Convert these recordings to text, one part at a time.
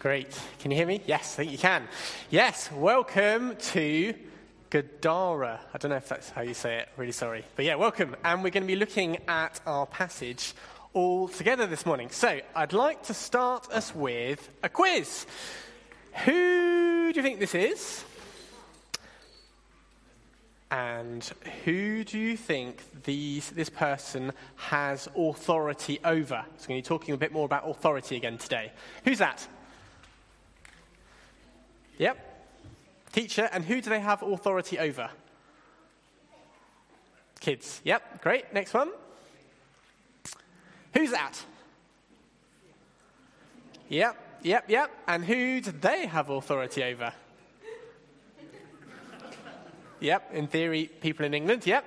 Great. Can you hear me? Yes, I think you can. Yes, welcome to Gadara. I don't know if that's how you say it. Really sorry. But yeah, welcome. And we're going to be looking at our passage all together this morning. So I'd like to start us with a quiz. Who do you think this is? And who do you think these, this person has authority over? So, we're going to be talking a bit more about authority again today. Who's that? Yep. Teacher, and who do they have authority over? Kids. Yep, great. Next one. Who's that? Yep, yep, yep. And who do they have authority over? Yep, in theory, people in England, yep.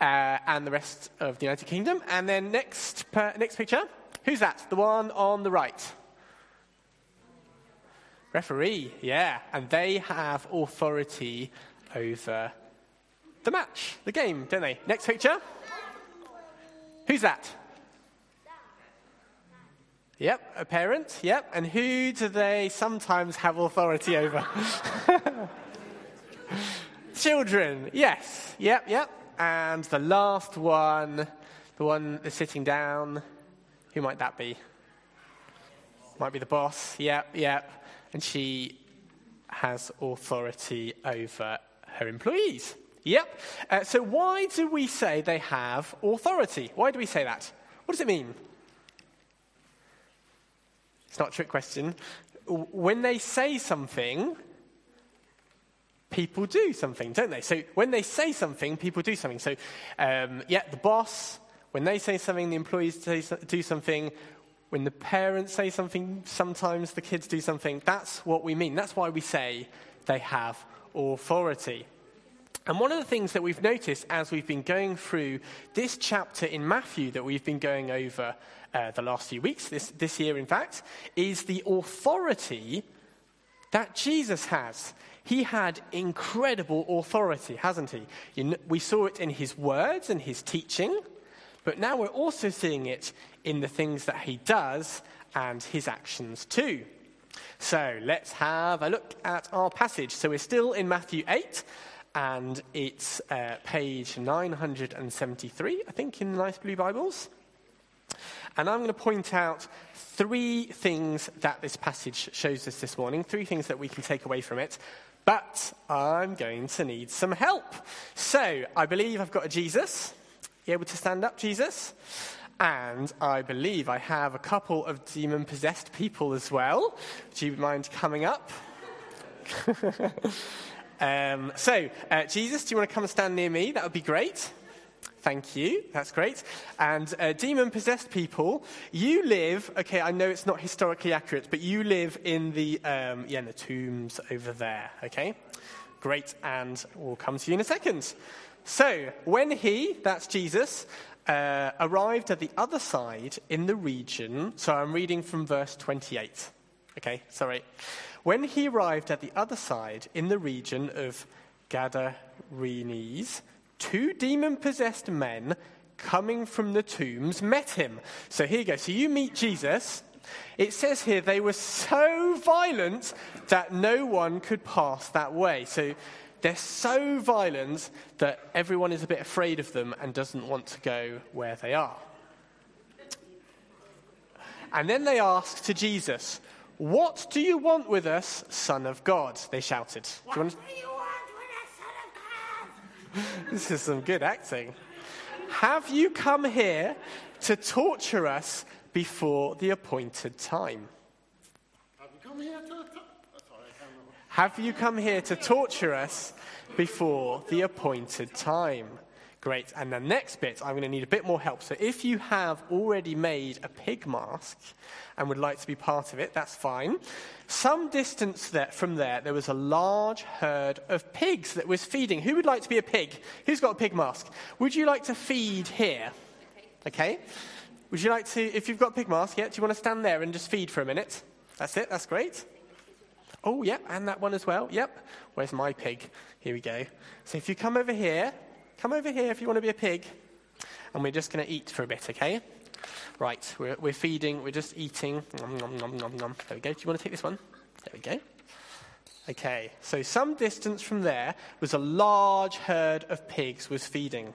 Uh, and the rest of the United Kingdom. And then next, per, next picture. Who's that? The one on the right. Referee, yeah. And they have authority over the match, the game, don't they? Next picture. Who's that? Yep, a parent, yep. And who do they sometimes have authority over? Children, yes, yep, yep. And the last one, the one that's sitting down, who might that be? Might be the boss, yep, yep and she has authority over her employees. Yep. Uh, so, why do we say they have authority? Why do we say that? What does it mean? It's not a trick question. When they say something, people do something, don't they? So, when they say something, people do something. So, um, yeah, the boss, when they say something, the employees do something. When the parents say something, sometimes the kids do something. That's what we mean. That's why we say they have authority. And one of the things that we've noticed as we've been going through this chapter in Matthew that we've been going over uh, the last few weeks, this, this year in fact, is the authority that Jesus has. He had incredible authority, hasn't he? You know, we saw it in his words and his teaching. But now we're also seeing it in the things that he does and his actions too. So let's have a look at our passage. So we're still in Matthew 8, and it's uh, page 973, I think, in the nice blue Bibles. And I'm going to point out three things that this passage shows us this morning, three things that we can take away from it. But I'm going to need some help. So I believe I've got a Jesus. You able to stand up, Jesus? And I believe I have a couple of demon possessed people as well. Do you mind coming up? um, so, uh, Jesus, do you want to come and stand near me? That would be great. Thank you. That's great. And uh, demon possessed people, you live, okay, I know it's not historically accurate, but you live in the, um, yeah, in the tombs over there, okay? Great. And we'll come to you in a second. So, when he, that's Jesus, uh, arrived at the other side in the region, so I'm reading from verse 28. Okay, sorry. When he arrived at the other side in the region of Gadarenes, two demon possessed men coming from the tombs met him. So here you go. So you meet Jesus. It says here they were so violent that no one could pass that way. So they're so violent that everyone is a bit afraid of them and doesn't want to go where they are. And then they ask to Jesus, What do you want with us, Son of God? They shouted. What do you want, do you want with us, Son of God? this is some good acting. Have you come here to torture us before the appointed time? Have you come here to have you come here to torture us before the appointed time? Great. And the next bit, I'm going to need a bit more help. So if you have already made a pig mask and would like to be part of it, that's fine. Some distance there, from there, there was a large herd of pigs that was feeding. Who would like to be a pig? Who's got a pig mask? Would you like to feed here? Okay. Would you like to, if you've got a pig mask, yeah, do you want to stand there and just feed for a minute? That's it, that's great. Oh, yep, and that one as well. Yep. Where's my pig? Here we go. So if you come over here, come over here if you want to be a pig. And we're just going to eat for a bit, okay? Right, we're, we're feeding, we're just eating. Nom, nom, nom, nom, nom. There we go. Do you want to take this one? There we go. Okay, so some distance from there was a large herd of pigs was feeding.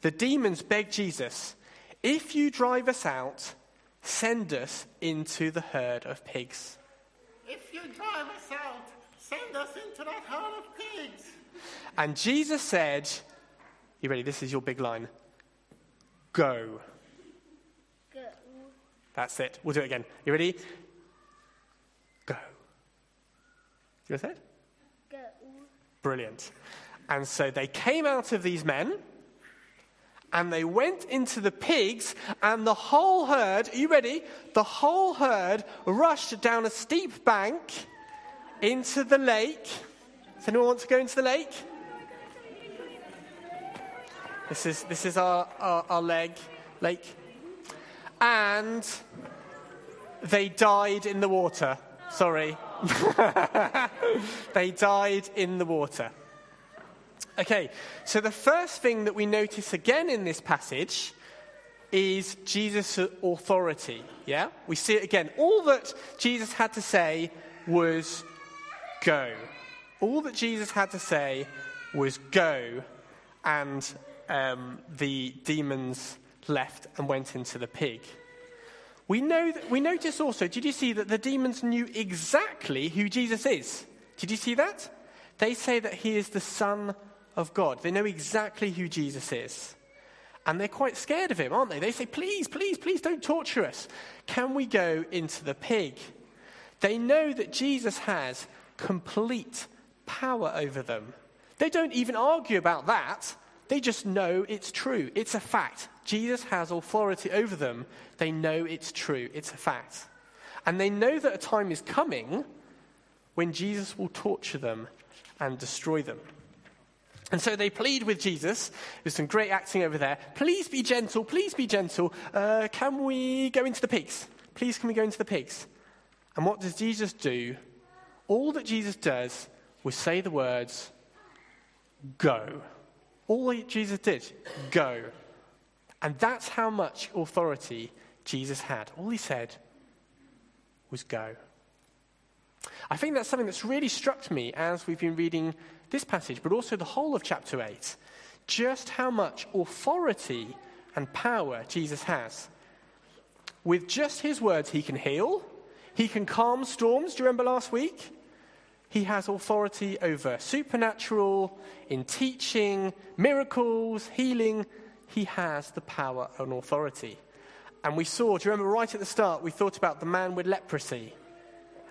The demons begged Jesus, if you drive us out, send us into the herd of pigs. If you drive us out, send us into that herd of pigs. And Jesus said, You ready? This is your big line. Go. Go. That's it. We'll do it again. You ready? Go. You said? Go. Brilliant. And so they came out of these men and they went into the pigs, and the whole herd, are you ready? The whole herd rushed down a steep bank into the lake. Does anyone want to go into the lake? This is, this is our, our, our leg, lake. And they died in the water. Sorry. they died in the water. Okay, so the first thing that we notice again in this passage is Jesus' authority. Yeah? We see it again. All that Jesus had to say was go. All that Jesus had to say was go, and um, the demons left and went into the pig. We, know that, we notice also, did you see that the demons knew exactly who Jesus is? Did you see that? They say that he is the Son of God. They know exactly who Jesus is. And they're quite scared of him, aren't they? They say, please, please, please don't torture us. Can we go into the pig? They know that Jesus has complete power over them. They don't even argue about that. They just know it's true. It's a fact. Jesus has authority over them. They know it's true. It's a fact. And they know that a time is coming when Jesus will torture them and destroy them. And so they plead with Jesus. There's some great acting over there. Please be gentle. Please be gentle. Uh, can we go into the pigs? Please, can we go into the pigs? And what does Jesus do? All that Jesus does was say the words, go. All that Jesus did, go. And that's how much authority Jesus had. All he said was go. I think that's something that's really struck me as we've been reading this passage, but also the whole of chapter 8. Just how much authority and power Jesus has. With just his words, he can heal, he can calm storms. Do you remember last week? He has authority over supernatural, in teaching, miracles, healing. He has the power and authority. And we saw, do you remember right at the start, we thought about the man with leprosy,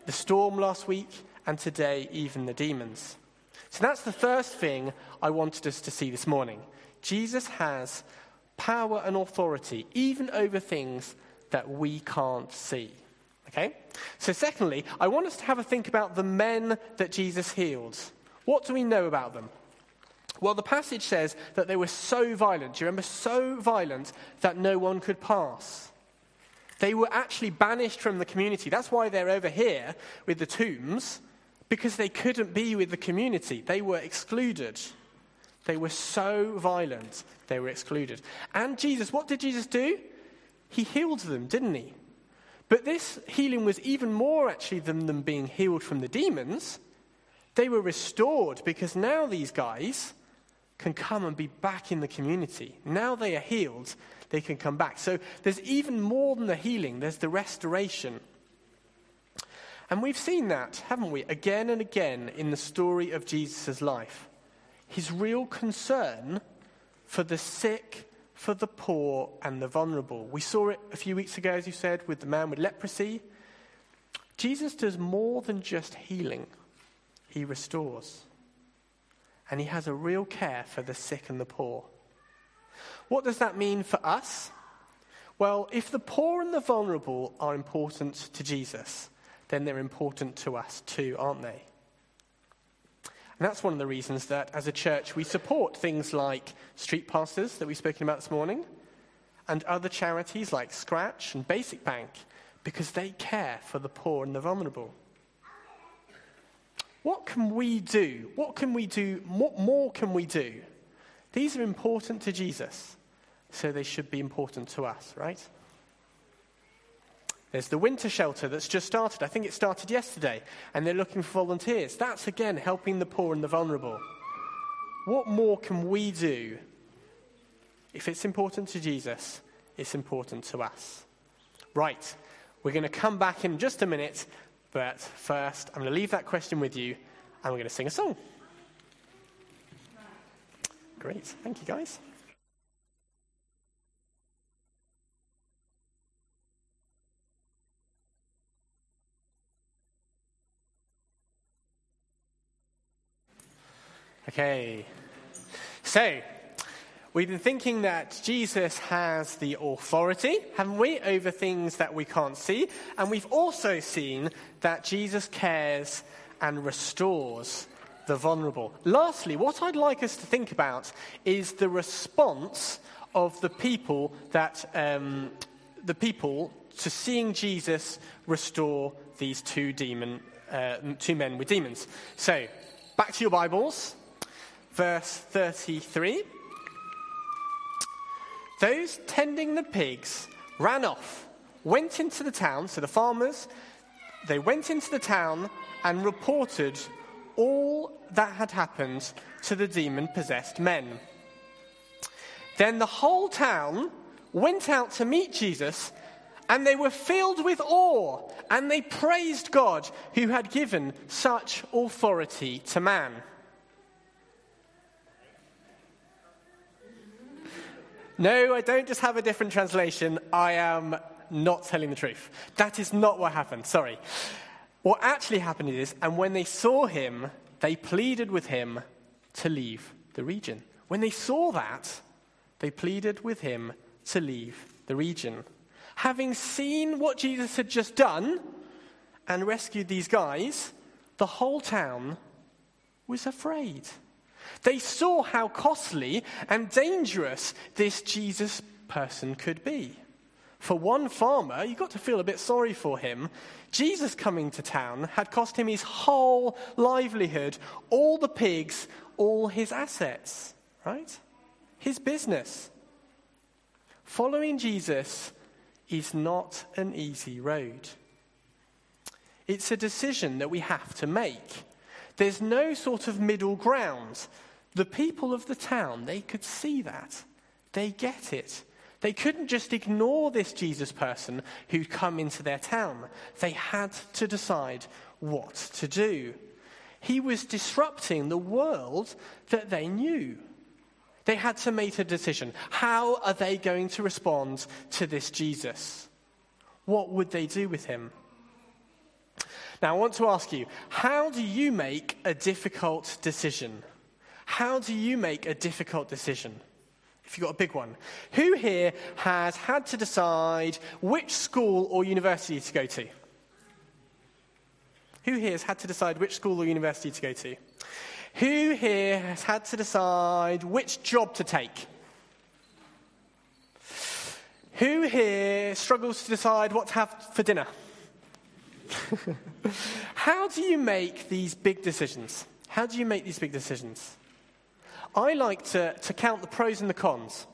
the storm last week, and today, even the demons. So that's the first thing I wanted us to see this morning. Jesus has power and authority, even over things that we can't see. Okay? So, secondly, I want us to have a think about the men that Jesus healed. What do we know about them? Well, the passage says that they were so violent. Do you remember? So violent that no one could pass. They were actually banished from the community. That's why they're over here with the tombs, because they couldn't be with the community. They were excluded. They were so violent, they were excluded. And Jesus, what did Jesus do? He healed them, didn't he? But this healing was even more actually than them being healed from the demons. They were restored because now these guys can come and be back in the community. Now they are healed, they can come back. So there's even more than the healing, there's the restoration. And we've seen that, haven't we, again and again in the story of Jesus' life. His real concern for the sick, for the poor, and the vulnerable. We saw it a few weeks ago, as you said, with the man with leprosy. Jesus does more than just healing, he restores. And he has a real care for the sick and the poor. What does that mean for us? Well, if the poor and the vulnerable are important to Jesus, then they're important to us too, aren't they? And that's one of the reasons that as a church we support things like street pastors that we've spoken about this morning and other charities like Scratch and Basic Bank because they care for the poor and the vulnerable. What can we do? What can we do? What more can we do? These are important to Jesus, so they should be important to us, right? There's the winter shelter that's just started. I think it started yesterday, and they're looking for volunteers. That's again helping the poor and the vulnerable. What more can we do? If it's important to Jesus, it's important to us. Right, we're going to come back in just a minute, but first, I'm going to leave that question with you, and we're going to sing a song. Great, thank you guys. Okay. So, we've been thinking that Jesus has the authority, haven't we, over things that we can't see. And we've also seen that Jesus cares and restores the vulnerable. Lastly, what I'd like us to think about is the response of the people that um, the people to seeing Jesus restore these two demon, uh, two men with demons. So, back to your Bibles verse 33. Those tending the pigs ran off, went into the town, so the farmers, they went into the town and reported all that had happened to the demon possessed men. Then the whole town went out to meet Jesus, and they were filled with awe, and they praised God who had given such authority to man. No, I don't just have a different translation. I am not telling the truth. That is not what happened. Sorry. What actually happened is, and when they saw him, they pleaded with him to leave the region. When they saw that, they pleaded with him to leave the region. Having seen what Jesus had just done and rescued these guys, the whole town was afraid. They saw how costly and dangerous this Jesus person could be. For one farmer, you got to feel a bit sorry for him. Jesus coming to town had cost him his whole livelihood, all the pigs, all his assets, right? His business. Following Jesus is not an easy road. It's a decision that we have to make. There's no sort of middle ground. The people of the town, they could see that. They get it. They couldn't just ignore this Jesus person who'd come into their town. They had to decide what to do. He was disrupting the world that they knew. They had to make a decision. How are they going to respond to this Jesus? What would they do with him? Now, I want to ask you how do you make a difficult decision? How do you make a difficult decision? If you've got a big one. Who here has had to decide which school or university to go to? Who here has had to decide which school or university to go to? Who here has had to decide which job to take? Who here struggles to decide what to have for dinner? How do you make these big decisions? How do you make these big decisions? I like to, to count the pros and the cons.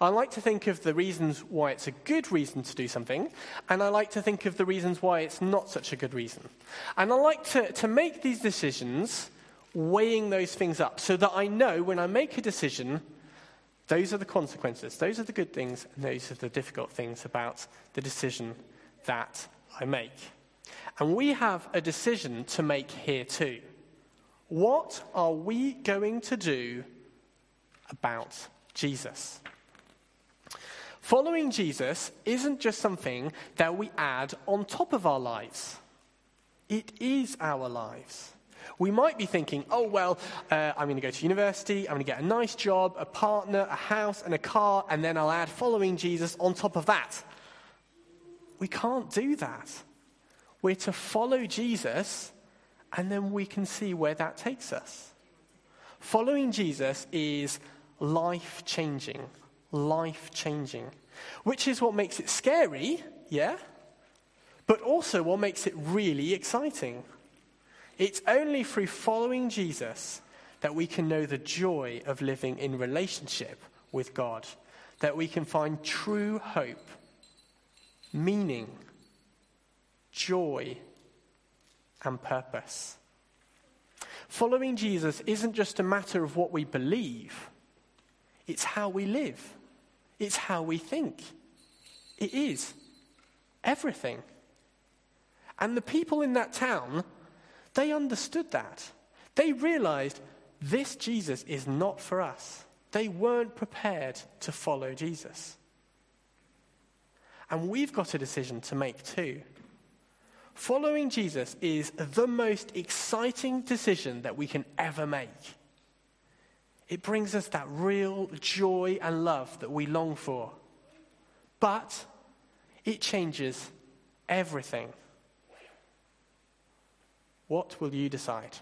I like to think of the reasons why it's a good reason to do something, and I like to think of the reasons why it's not such a good reason. And I like to, to make these decisions weighing those things up so that I know when I make a decision, those are the consequences, those are the good things, and those are the difficult things about the decision that I make. And we have a decision to make here too. What are we going to do about Jesus. Following Jesus isn't just something that we add on top of our lives, it is our lives. We might be thinking, oh, well, uh, I'm going to go to university, I'm going to get a nice job, a partner, a house, and a car, and then I'll add following Jesus on top of that. We can't do that. We're to follow Jesus, and then we can see where that takes us. Following Jesus is life changing. Life changing. Which is what makes it scary, yeah? But also what makes it really exciting. It's only through following Jesus that we can know the joy of living in relationship with God, that we can find true hope, meaning, joy, and purpose. Following Jesus isn't just a matter of what we believe, it's how we live, it's how we think. It is everything. And the people in that town, they understood that. They realized this Jesus is not for us. They weren't prepared to follow Jesus. And we've got a decision to make too. Following Jesus is the most exciting decision that we can ever make. It brings us that real joy and love that we long for. But it changes everything. What will you decide?